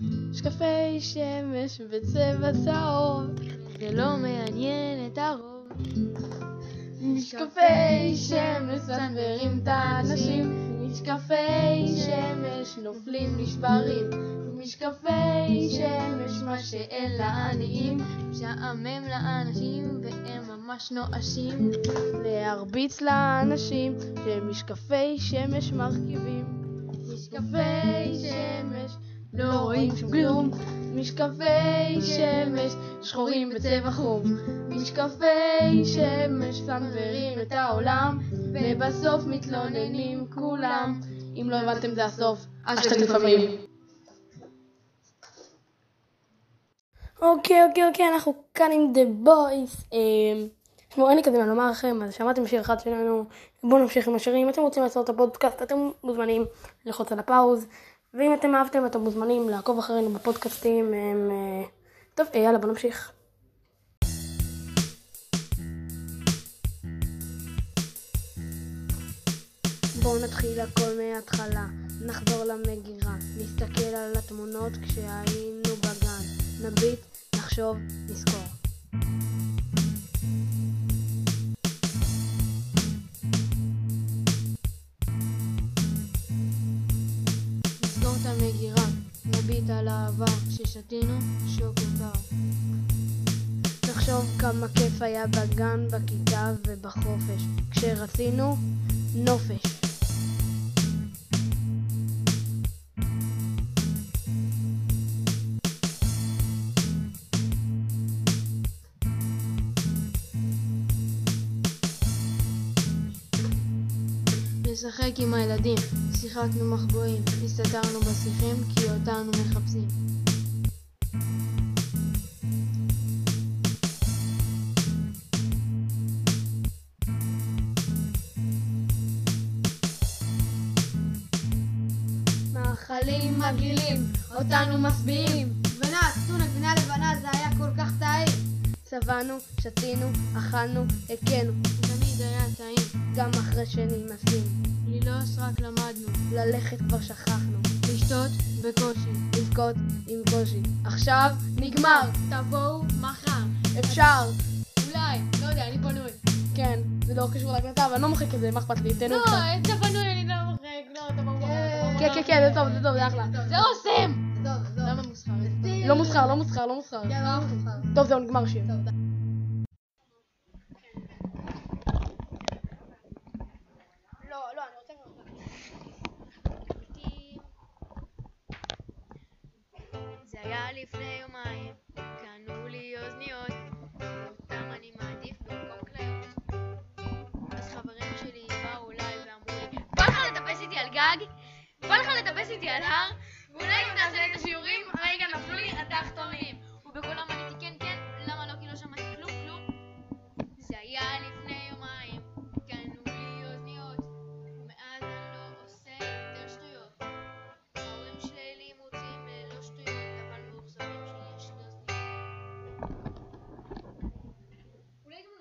משקפי שמש בצבע צהוב, זה לא מעניין את הרוב. משקפי שמש מסנוורים את האנשים, משקפי שמש נופלים נשברים, משקפי שמש מה שאין לעניים, משעמם לאנשים והם ממש נואשים, להרביץ לאנשים שמשקפי שמש מרכיבים. משקפי שום כלום, משקפי שמש שחורים בצבע חום, משקפי שמש סנוורים את העולם, ובסוף מתלוננים כולם. אם לא הבנתם זה הסוף, אשטג לפעמים. אוקיי, אוקיי, אוקיי, אנחנו כאן עם The Boys. אמ, תשמעו, אין לי כזה מה לומר לכם, אז שמעתם שיר אחד שלנו, בואו נמשיך עם השירים. אם אתם רוצים לעשות את הפודקאסט, אתם מוזמנים ללחוץ על הפאוז. ואם אתם אהבתם, אתם מוזמנים לעקוב אחרינו בפודקאסטים. הם, אה, טוב, אה, יאללה, בואו נמשיך. בואו נתחיל הכל מההתחלה, נחזור למגירה, נסתכל על התמונות כשהיינו בגן, נביט, נחשוב, נזכור. נסגור את המגירה, נביט על העבר, כששתינו שוקו קר. נחשוב כמה כיף היה בגן, בכיתה ובחופש, כשרצינו נופש. לשחק עם הילדים, שיחקנו מחבואים, הסתתרנו בשיחים כי אותנו מחפשים. מאכלים מגעילים, אותנו משביעים. גבינה, טונה, גבינה לבנה, זה היה כל כך טעים. שבענו, שתינו, אכלנו, הכינו, תמיד היה טעים, גם אחרי שנמאסים. ללעוס רק למדנו, ללכת כבר שכחנו, לשתות בקושי. לבכות עם קושי. עכשיו נגמר, תבואו מחר. אפשר. אולי, לא יודע, אני פנוי. כן, זה לא קשור להקלטה, אבל אני לא מוחק את זה, מה אכפת לי? תהנו לא, קצת. אתה פנוי, אני לא מוחק, לא, מחר. תבואו כן. כן, כן, זה טוב, זה טוב, זה אחלה. זה אוסם! עזוב, עזוב. למה מוסחר? לא מוסחר, לא מוסחר, לא מוסחר. לא. טוב, זהו, נגמר שיר. טוב, די. לא, לא, אני רוצה... היה לפני יומיים, קנו לי אוזניות, אותם אני מעדיף במקום כליות. אז חברים שלי באו אליי ואמרו לי, בא לך לטפס איתי על גג? בא לך לטפס איתי על הר? ואולי אם נעשה את השיעורים, רגע נפלו.